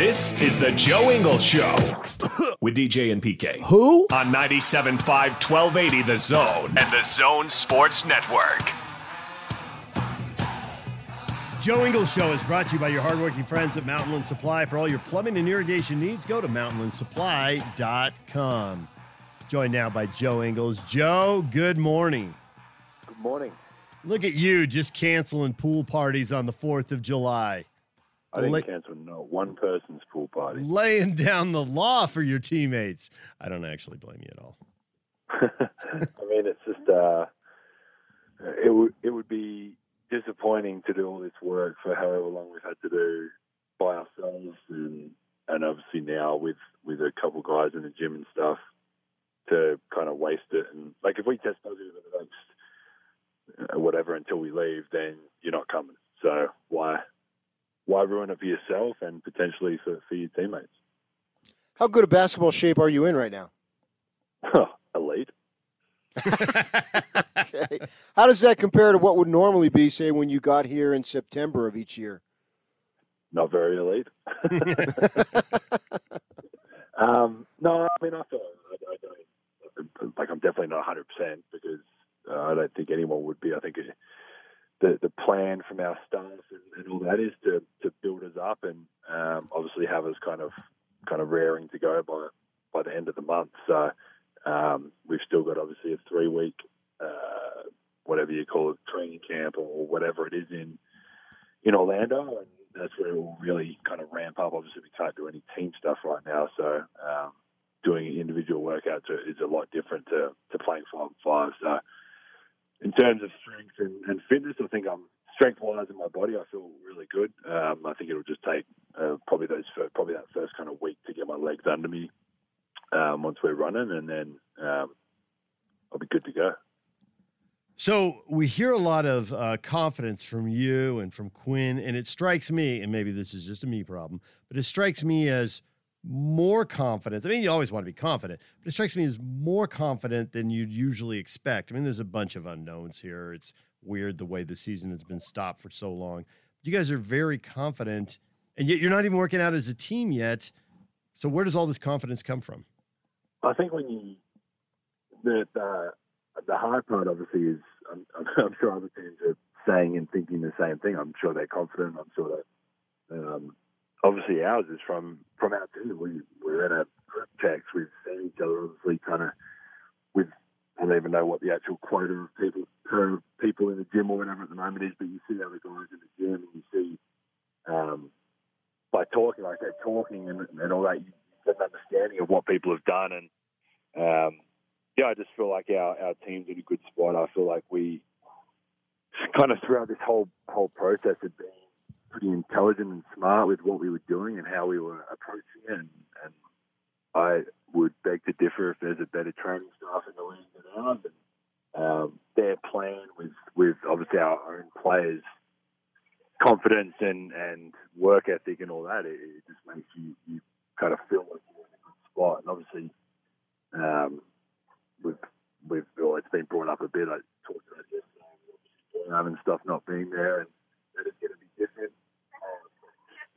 This is the Joe Ingles Show with DJ and PK. Who? On 97.5 1280 The Zone and the Zone Sports Network. Joe Ingles Show is brought to you by your hardworking friends at Mountainland Supply. For all your plumbing and irrigation needs, go to mountainlandsupply.com. Joined now by Joe Ingles. Joe, good morning. Good morning. Look at you just canceling pool parties on the 4th of July. I didn't La- cancel not one person's pool party. Laying down the law for your teammates. I don't actually blame you at all. I mean, it's just uh, it would it would be disappointing to do all this work for however long we've had to do by ourselves, and and obviously now with with a couple guys in the gym and stuff to kind of waste it. And like if we test positive in the next uh, whatever until we leave, then you're not coming. So why why ruin it for yourself and potentially for, for your teammates? How good a basketball shape are you in right now? Elite. Okay. How does that compare to what would normally be, say, when you got here in September of each year? not very elite. um, no, I mean, I feel I, I don't like I'm definitely not 100 percent because uh, I don't think anyone would be. I think the the plan from our staff and, and all that is to to build us up and um, obviously have us kind of kind of raring to go by by the end of the month. So um, we've still got obviously a three week uh, whatever you call it training camp or, whatever it is in in Orlando, and that's where we'll really kind of ramp up. Obviously, we can't do any team stuff right now, so um, doing individual workouts is a lot different to, to playing five and five. So, in terms of strength and, and fitness, I think I'm strength wise in my body. I feel really good. Um, I think it'll just take uh, probably those first, probably that first kind of week to get my legs under me um, once we're running, and then um, I'll be good to go. So we hear a lot of uh, confidence from you and from Quinn, and it strikes me, and maybe this is just a me problem, but it strikes me as more confident. I mean, you always want to be confident, but it strikes me as more confident than you'd usually expect. I mean, there's a bunch of unknowns here. It's weird the way the season has been stopped for so long. You guys are very confident, and yet you're not even working out as a team yet. So where does all this confidence come from? I think when you the the, the hard part obviously is I'm, I'm sure other teams are saying and thinking the same thing. I'm sure they're confident. I'm sure that um, obviously ours is from from our team. We we're in a group text. We've seen each other obviously kind of with I don't even know what the actual quota of people per people in the gym or whatever at the moment is, but you see other guys in the gym and you see um, by talking like they're talking and, and all that, you get an understanding of what people have done and um, yeah, I just feel like our, our team's in a good spot. I feel like we kind of throughout this whole whole process had been pretty intelligent and smart with what we were doing and how we were approaching it. And, and I would beg to differ if there's a better training staff in the league than ours. And um, their plan with with obviously our own players' confidence and, and work ethic and all that, it, it just makes you, you kind of feel like you're in a good spot. And obviously, um, with with well, it's been brought up a bit. I talked about yesterday, um, and stuff not being there, and that is going to be different.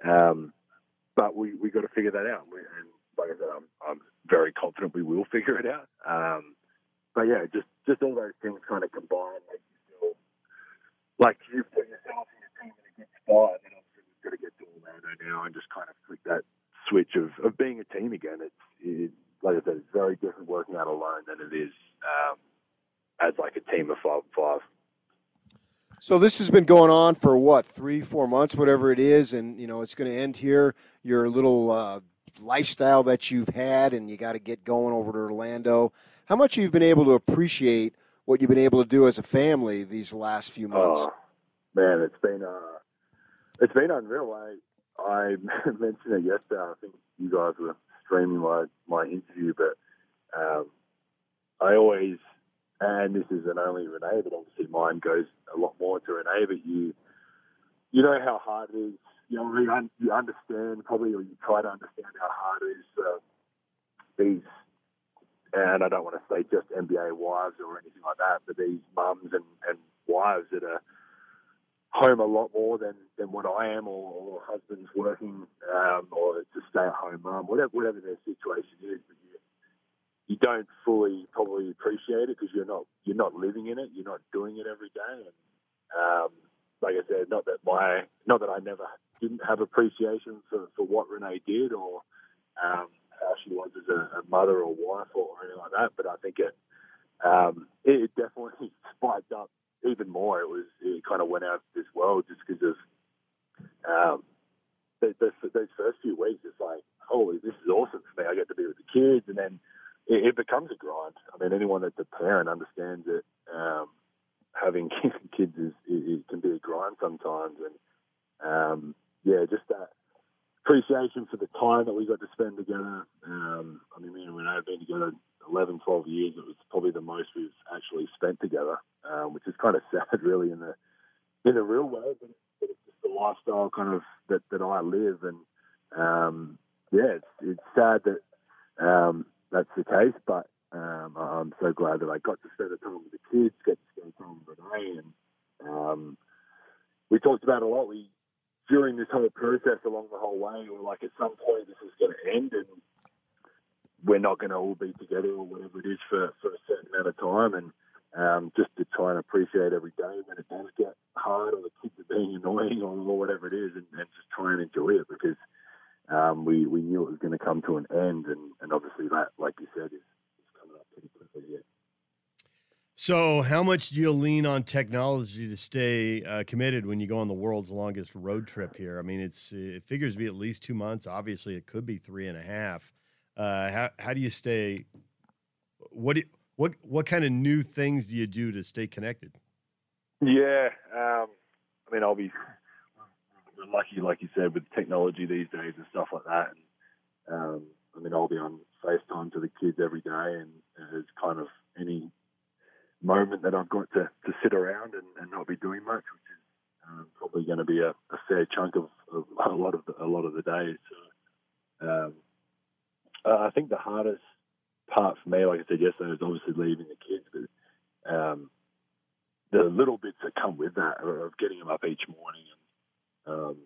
Um, but we we got to figure that out. We, and like I said, I'm I'm very confident we will figure it out. Um, but yeah, just just all those things kind of combined make you feel like you put yourself and your team in a good spot. And obviously we've got to get to Orlando now and just kind of flick that switch of, of being a team again. It's it, like I said, it's very different working out alone than it is um, as like a team of five five. So this has been going on for what three, four months, whatever it is, and you know it's going to end here. Your little uh, lifestyle that you've had, and you got to get going over to Orlando. How much you've been able to appreciate what you've been able to do as a family these last few months? Oh, man, it's been uh, it's been unreal. I I mentioned it yesterday. I think you guys were streaming my my interview, but um, and this isn't only Renee, but obviously mine goes a lot more to Renee. But you, you know how hard it is. You know, you, un- you understand probably, or you try to understand how hard it is for these. And I don't want to say just NBA wives or anything like that, but these mums and, and wives that are home a lot more than, than what I am, or, or husbands working, um, or just stay at home mum, whatever whatever their situation is. But you, you don't fully probably appreciate it because you're not you're not living in it, you're not doing it every day. And um, like I said, not that my not that I never didn't have appreciation for, for what Renee did or um, how she was as a, a mother or wife or anything like that, but I think it um, it, it definitely spiked up even more. It was it kind of went out of this world just because of um, the, those first few weeks. It's like, holy, this is awesome for me. I get to be with the kids, and then it, it becomes a grind. I mean, anyone that's a parent understands that um, having kids is it, it can be a grind sometimes, and um, yeah, just that appreciation for the time that we got to spend together. Um, I mean, me and Renee have been together 11, 12 years. It was probably the most we've actually spent together, um, which is kind of sad, really, in the in the real. But, but it's just the lifestyle kind of that, that I live, and um, yeah, it's it's sad that um, that's the case. But um, I'm so glad that I got to spend the time with the kids, get to spend time with Renee, and um, we talked about a lot. We during this whole process along the whole way, we are like, at some point this is going to end, and we're not going to all be together or whatever it is for, for a certain amount of time. And um, just to try and appreciate every day when it does get hard or the kids are being annoying or, or whatever it is, and, and, just try and enjoy it because um, we, we knew it was going to come to an end. And, and obviously, that, like you said, is, is coming up pretty quickly. Yeah. So, how much do you lean on technology to stay uh, committed when you go on the world's longest road trip here? I mean, it's it figures to be at least two months. Obviously, it could be three and a half. Uh, how how do you stay? What do, what what kind of new things do you do to stay connected? Yeah, um, I mean, I'll be lucky, like you said, with technology these days and stuff like that. And um, I mean, I'll be on FaceTime to the kids every day, and it's kind of any moment that I've got to, to sit around and, and not be doing much, which is um, probably going to be a, a, fair chunk of, of, a lot of the, a lot of the days. So, um, I think the hardest part for me, like I said yesterday, was obviously leaving the kids, but um, the little bits that come with that of getting them up each morning. And um,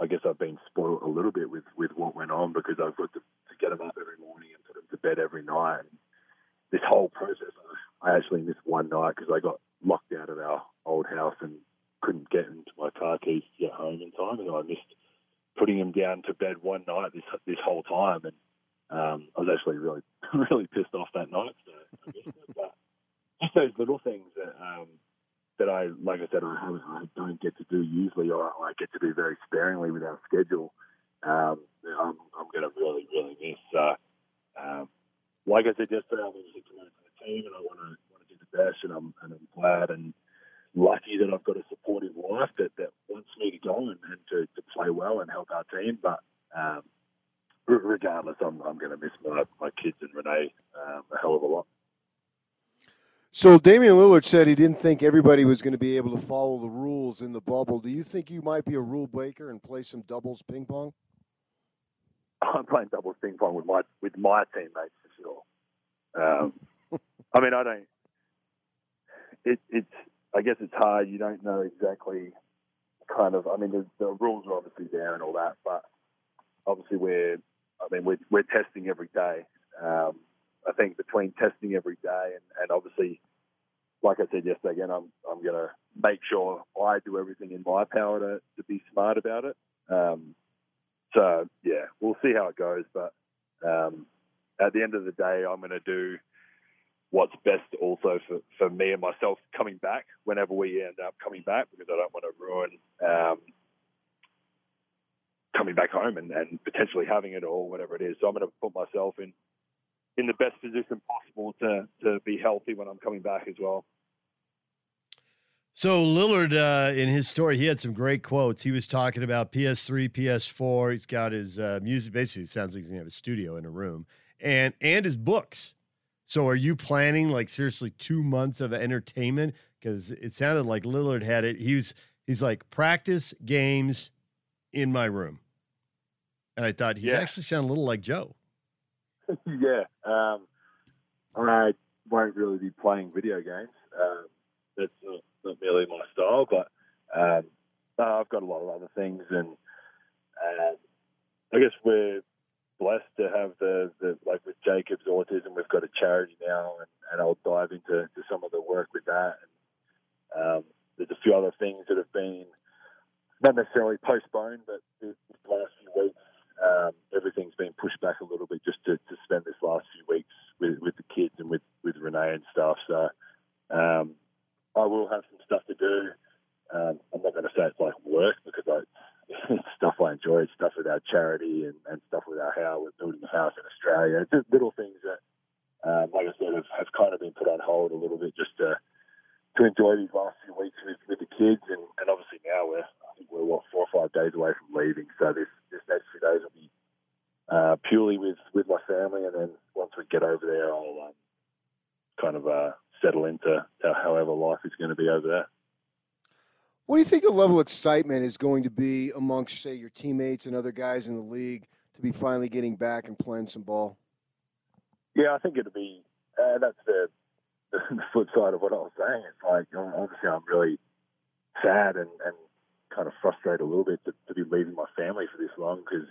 I guess I've been spoiled a little bit with, with what went on because I've got to, to get them up every morning and put them to bed every night. And this whole process, I actually missed one night because I got locked out of our old house and couldn't get into my car keys to get home in time, and I missed putting him down to bed one night this this whole time, and um, I was actually really, really pissed off that night. So but just those little things that um, that I, like I said, I haven't, I don't get to do usually, or I get to do very sparingly with our schedule. Um, I'm, I'm going to really, really miss. Uh, um, like I said yesterday, I'm obviously committed to the team, and I want to want to do the best, and I'm and I'm glad and lucky that I've got a supportive wife that, that wants me to go and, and to, to play well and help our team. But um, regardless, I'm, I'm going to miss my, my kids and Renee um, a hell of a lot. So Damian Lillard said he didn't think everybody was going to be able to follow the rules in the bubble. Do you think you might be a rule breaker and play some doubles ping pong? I'm playing doubles ping pong with my with my teammates for sure. Um, I mean, I don't. It, it's. I guess it's hard. You don't know exactly. Kind of. I mean, the, the rules are obviously there and all that, but obviously we're I mean, we're, we're testing every day. Um, I think between testing every day and, and obviously, like I said yesterday, again, I'm, I'm going to make sure I do everything in my power to, to be smart about it. Um, so, yeah, we'll see how it goes. But um, at the end of the day, I'm going to do what's best also for, for me and myself coming back whenever we end up coming back because I don't want to ruin um, coming back home and, and potentially having it or whatever it is. So I'm going to put myself in in the best position possible to to be healthy when I'm coming back as well. So Lillard, uh, in his story, he had some great quotes. He was talking about PS3, PS4. He's got his uh, music. Basically, it sounds like he's gonna have a studio in a room, and and his books. So are you planning like seriously two months of entertainment? Because it sounded like Lillard had it. He was he's like practice games in my room, and I thought he Yeah. actually sounded a little like Joe. yeah. Um, I won't really be playing video games. Um, that's not, not really my style, but um, I've got a lot of other things, and uh, I guess we're blessed to have the, the like with Jacob's autism, we've got a charity now, and, and I'll dive into to some of the work with that. And, um, there's a few other things that have been not necessarily postponed, but this last few weeks um, everything's been pushed back a little bit just to, to spend this last few weeks with, with the kids and with, with Renee and stuff. So um, I will have some stuff to do. Um, I'm not going to say it's like work because I, it's stuff I enjoy. It's stuff with our charity and, and stuff with our house. We're building a house in Australia. It's just little things that, um, like I said, have, have kind of been put on hold a little bit just to to enjoy these last few weeks with, with the kids. And, and obviously now we're I think we're what four or five days away from leaving. So this this next few days will be uh, purely with, with my family, and then once we get over there, I'll um, kind of uh, settle into however life is going to be over there. What do you think the level of excitement is going to be amongst, say, your teammates and other guys in the league to be finally getting back and playing some ball? Yeah, I think it'll be. Uh, that's the, the flip side of what I was saying. It's like obviously I'm really sad and, and kind of frustrated a little bit to, to be leaving my family for this long because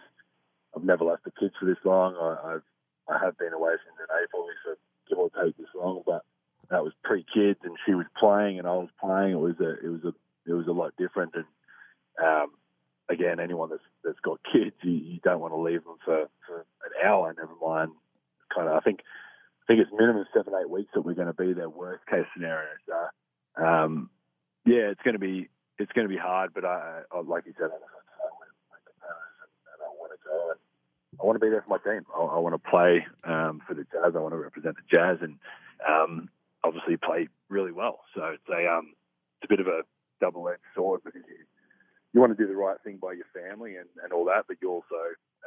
I've never left the kids for this long. I, I've I have been away since in April, so give or take this long, but that was pre-kids and she was playing and I was playing. It was a it was a it was a lot different and um, again, anyone that's that's got kids, you, you don't want to leave them for, for an hour. Never mind, kind of. I think I think it's minimum seven eight weeks that we're going to be their worst case scenario. So um, yeah, it's going to be it's to be hard, but I, I like you said, I want to and I want to go and I want to be there for my team. I, I want to play um, for the Jazz. I want to represent the Jazz and um, obviously play really well. So it's a um, it's a bit of a double edged sword because you you want to do the right thing by your family and, and all that, but you also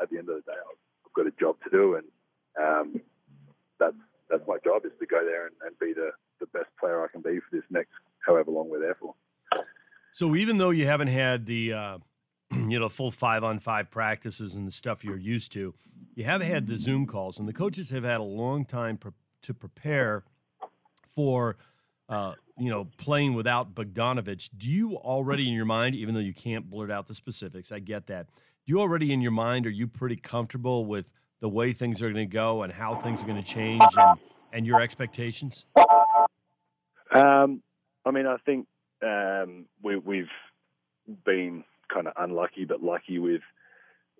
at the end of the day, I've, got a job to do, and um, that's that's my job is to go there and, and be the, the best player I can be for this next however long we're there for. So even though you haven't had the uh, you know full five on five practices and the stuff you're used to, you have had the Zoom calls, and the coaches have had a long time pre- to prepare for uh, you know playing without Bogdanovic. Do you already in your mind, even though you can't blurt out the specifics, I get that. Do you already in your mind are you pretty comfortable with the way things are going to go and how things are going to change and, and your expectations? Um, I mean, I think um, we, we've been kind of unlucky, but lucky with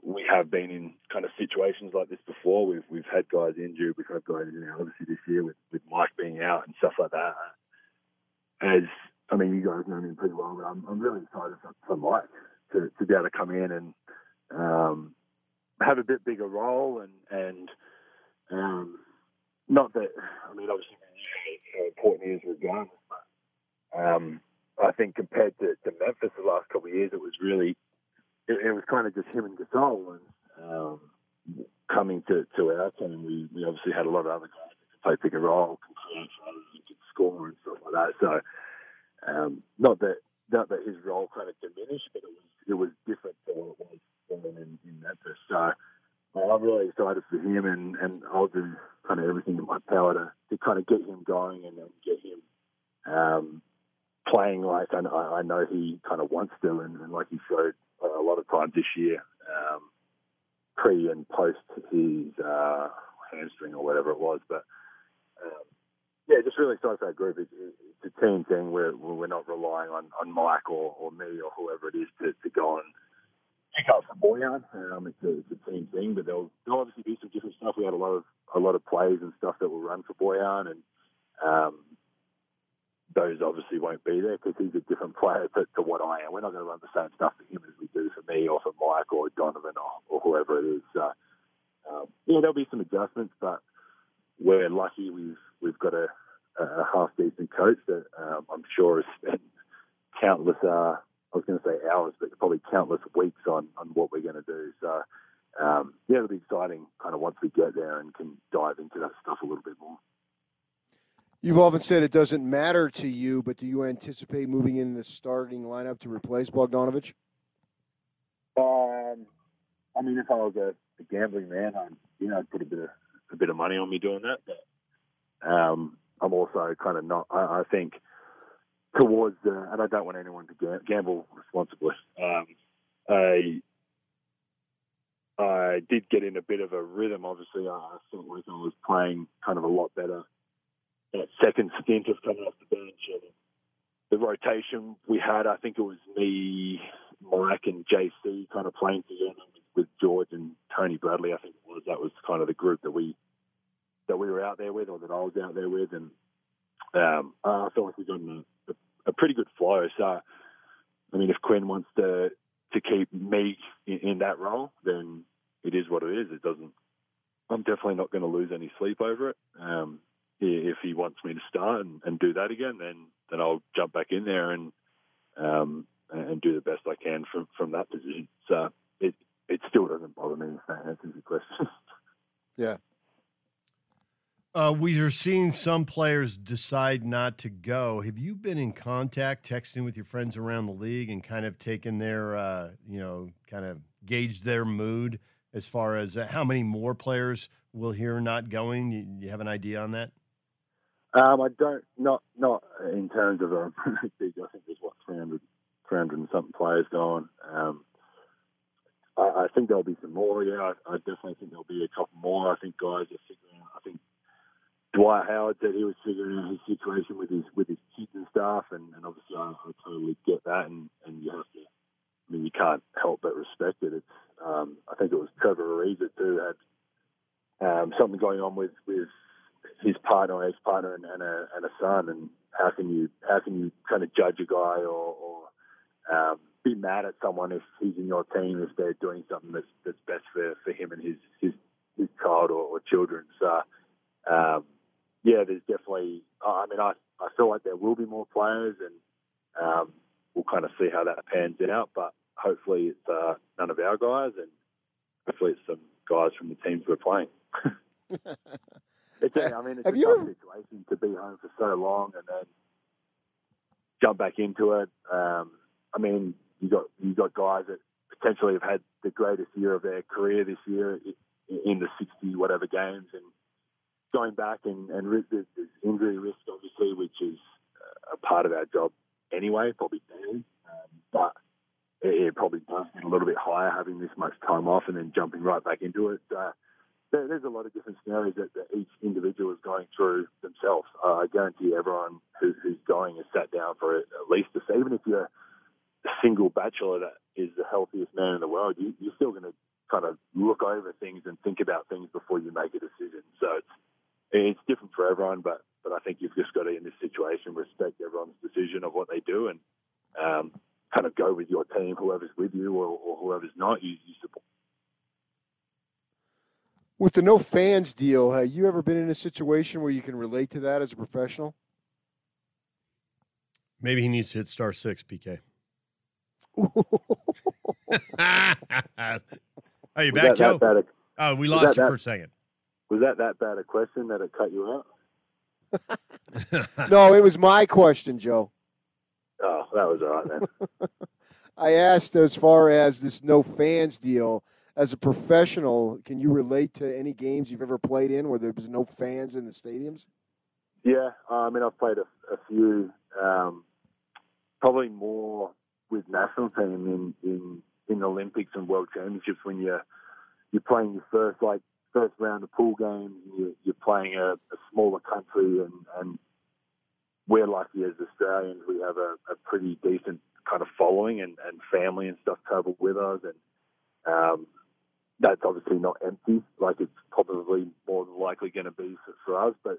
we have been in kind of situations like this before. We've we've had guys injured, we've had guys injured, obviously this year with, with Mike being out and stuff like that. As I mean, you guys know me pretty well, but I'm, I'm really excited for, for Mike to, to be able to come in and um, have a bit bigger role and and um, not that I mean, obviously how important he is regardless, but um, I think compared to, to Memphis the last couple of years, it was really it, it was kind of just him and Gasol, and um, coming to, to our team, we, we obviously had a lot of other guys that could play pick and roll, score and stuff like that. So um, not that not that his role kind of diminished, but it was it was different to what it was in, in Memphis. So I'm really excited for him, and, and I'll do kind of everything in my power to, to kind of get him going and, and get him um, playing like I, I know he kind of wants to, and, and like he showed a lot of times this year, um, pre and post his uh, hamstring or whatever it was. But um, yeah, just really excited for that group. It's, it's a team thing where we're not relying on, on Mike or, or me or whoever it is to, to go and pick up for Bojan. Um, it's, a, it's a team thing, but there'll, there'll obviously be some different stuff. We had a lot of a lot of plays and stuff that will run for Bojan, and um, those obviously won't be there because he's a different player to, to what I am. We're not going to run the same stuff for him as we do for me or for Mike or Donovan or, or whoever it is. So, um, yeah, there'll be some adjustments, but we're lucky we've we've got a, a half decent coach that um, I'm sure has spent countless. Uh, I was going to say hours, but probably countless weeks on on what we're going to do. So. Um, yeah, it'll be exciting kind of once we get there and can dive into that stuff a little bit more. You've often said it doesn't matter to you, but do you anticipate moving in the starting lineup to replace Bogdanovic? Um, I mean, if I was a, a gambling man, I'd you know I'd put a bit of a bit of money on me doing that. But um, I'm also kind of not. I, I think towards the, and I don't want anyone to gamble responsibly. Um, I I did get in a bit of a rhythm. Obviously, I felt like I was playing kind of a lot better. That second stint of coming off the bench and the rotation we had, I think it was me, Mike, and JC kind of playing together with, George and Tony Bradley. I think it was that was kind of the group that we that we were out there with, or that I was out there with, and um, I felt like we got in a, a, a pretty good flow. So, I mean, if Quinn wants to to keep me in, in that role, then it is what it is. It doesn't. I'm definitely not going to lose any sleep over it. Um, if he wants me to start and, and, do that again, then then I'll jump back in there and um, and do the best I can from from that position. So it it still doesn't bother me if that answers your question. yeah. Uh, we are seeing some players decide not to go. Have you been in contact, texting with your friends around the league, and kind of taken their, uh, you know, kind of gauge their mood as far as uh, how many more players will hear not going? You, you have an idea on that? Um, I don't, not not in terms of a big. I think there's what 300, 300 and something players going. Um, I, I, think there'll be some more. Yeah, I, I, definitely think there'll be a couple more. I think guys are figuring out. I think Dwight Howard said he was figuring out his situation with his with his kids and stuff, and, and obviously I, I, totally get that, and, and you have to. I mean, you can't help but respect it. It's. Um, I think it was Trevor Ariza too had um, something going on with with his partner, ex partner, and, and, a and a son, and how can you how can you kind of judge a guy or, or um, be mad at someone if he's in your team if they're doing something that's that's best for, for him and his his his child or, or children. So um, yeah, there's definitely. I mean, I I feel like there will be more players, and um, we'll kind of see how that pans out. But hopefully, it's uh, none of our guys, and hopefully, it's some guys from the teams we're playing. it's a, I mean, it's Have a tough ever... situation to be home for so long and then jump back into it. Um, I mean, you got you got guys that potentially have had the greatest year of their career this year in the 60 whatever games and going back and, and there's, injury risk, obviously, which is a part of our job anyway, probably daily. Um, but it, it, probably does get a little bit higher having this much time off and then jumping right back into it. Uh, there, there's a lot of different scenarios that, that, each individual is going through themselves. Uh, I guarantee everyone who, who's going has sat down for at least a even if you're a single bachelor that is the healthiest man in the world, you, you're still going to kind of look over things and think about things before you make a decision. So it's it's different for everyone, but but I think you've just got to, in this situation, respect everyone's decision of what they do and um, kind of go with your team, whoever's with you or, or whoever's not, you, you support. With the no fans deal, have you ever been in a situation where you can relate to that as a professional? Maybe he needs to hit star six, PK. Are you back, Joe? oh, we lost you that, for a second. Was that that bad a question that it cut you out? no, it was my question, Joe. Oh, that was all right then. I asked as far as this no fans deal. As a professional, can you relate to any games you've ever played in where there was no fans in the stadiums? Yeah, I mean, I've played a, a few, um, probably more with national team in, in in Olympics and World Championships when you're you're playing your first like first round of pool games, you, you're playing a, a smaller country, and, and we're lucky as Australians, we have a, a pretty decent kind of following and, and family and stuff travel with us, and um, that's obviously not empty. Like it's probably more than likely going to be for, for us, but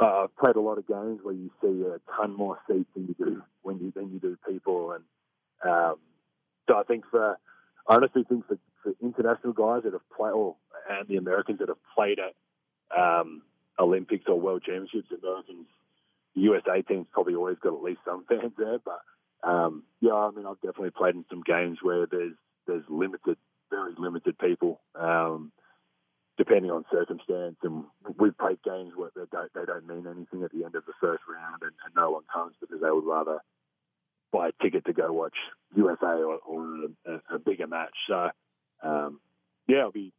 uh, I've played a lot of games where you see a ton more seats than you do when you than you do people, and um, so I think for I honestly think for, for international guys that have played, or and the Americans that have played at um, Olympics or World Championships, Americans, the USA team's probably always got at least some fans there. But um, yeah, I mean, I've definitely played in some games where there's there's limited, limited people, um, depending on circumstance. And we've played games where that don't they don't mean anything at the end of the first round, and, and no one comes because they would rather buy a ticket to go watch USA or, or a, a, bigger match. So um, yeah, it'll be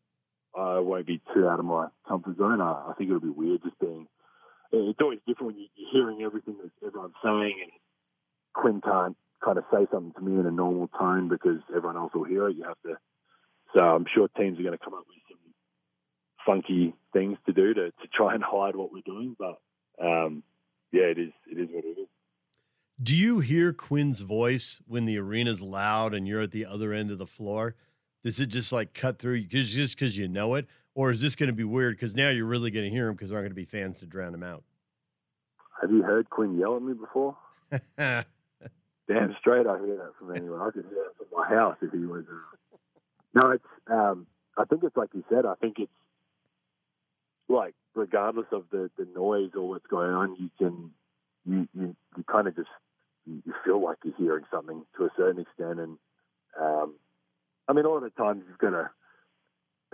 I won't be too out of my comfort zone. I, I think it'll be weird just being. It's always different when you, you're hearing everything that everyone's saying, and Quinn can't kind of say something to me in a normal tone because everyone else will hear it. You have to. So I'm sure teams are going to come up with some funky things to do to, to try and hide what we're doing. But um, yeah, it is it is what it is. Do you hear Quinn's voice when the arena's loud and you're at the other end of the floor? Does it just like cut through just because you know it, or is this going to be weird because now you're really going to hear him because there aren't going to be fans to drown him out? Have you heard Quinn yell at me before? Damn straight, I hear that from anyone. I could hear it from my house if he was. Uh... No, it's. Um, I think it's like you said. I think it's like regardless of the the noise or what's going on, you can you you, you kind of just you feel like you're hearing something to a certain extent, and um, I mean, a lot of times you've got to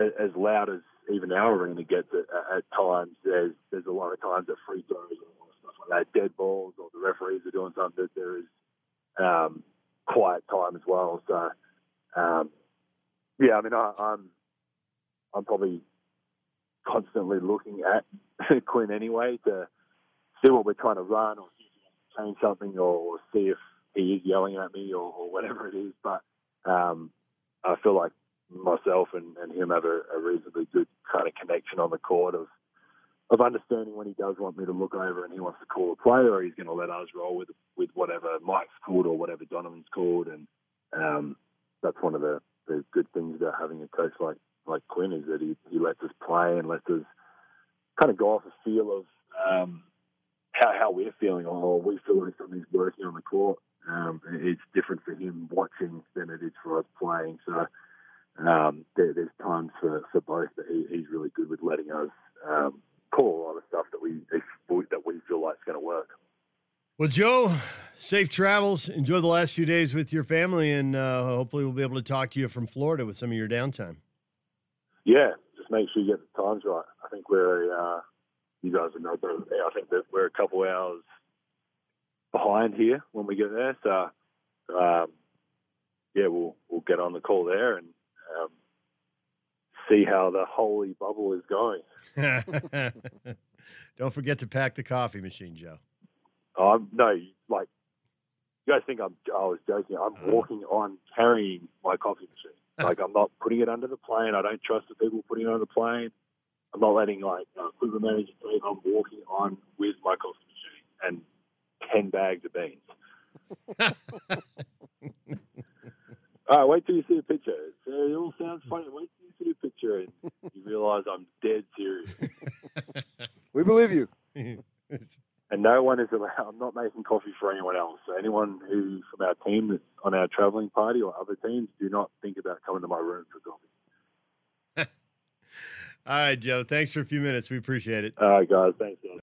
as loud as even our arena gets at, at times. There's there's a lot of times that free throws and stuff like that, dead balls, or the referees are doing something that there is um, quiet time as well. So um, yeah, I mean, I, I'm I'm probably constantly looking at Quinn anyway to see what we're trying to run or change something or, see if he is yelling at me or, or whatever it is. But um, I feel like myself and, and him have a, a, reasonably good kind of connection on the court of of understanding when he does want me to look over and he wants to call a play or he's going to let us roll with with whatever Mike's called or whatever Donovan's called. And um, that's one of the, the good things about having a coach like like Quinn is that he, he lets us play and lets us kind of go off a feel of um, how, how we're feeling or we feel like something's working on the court. Um, it's different for him watching than it is for us playing. So um, there, there's times for, for both that he, he's really good with letting us um, call a lot of stuff that we that we feel like is going to work. Well, Joe, safe travels. Enjoy the last few days with your family, and uh, hopefully we'll be able to talk to you from Florida with some of your downtime yeah, just make sure you get the times right. I think we're, uh, you guys than me. I think that we're a couple hours behind here when we get there. So, um, yeah, we'll we'll get on the call there and um, see how the holy bubble is going. Don't forget to pack the coffee machine, Joe. Um, no, like you guys think I'm. I was joking. I'm uh-huh. walking on carrying my coffee machine. like I'm not putting it under the plane. I don't trust the people putting it on the plane. I'm not letting like uh, equipment manager say I'm walking on with my coffee machine and ten bags of beans. all right, wait till you see the picture. It all sounds funny. Wait till you see the picture and you realize I'm dead serious. we believe you. And no one is allowed. I'm not making coffee for anyone else. So anyone who from our team that's on our travelling party or other teams, do not think about coming to my room for coffee. All right, Joe. Thanks for a few minutes. We appreciate it. All right, guys. Thanks, guys.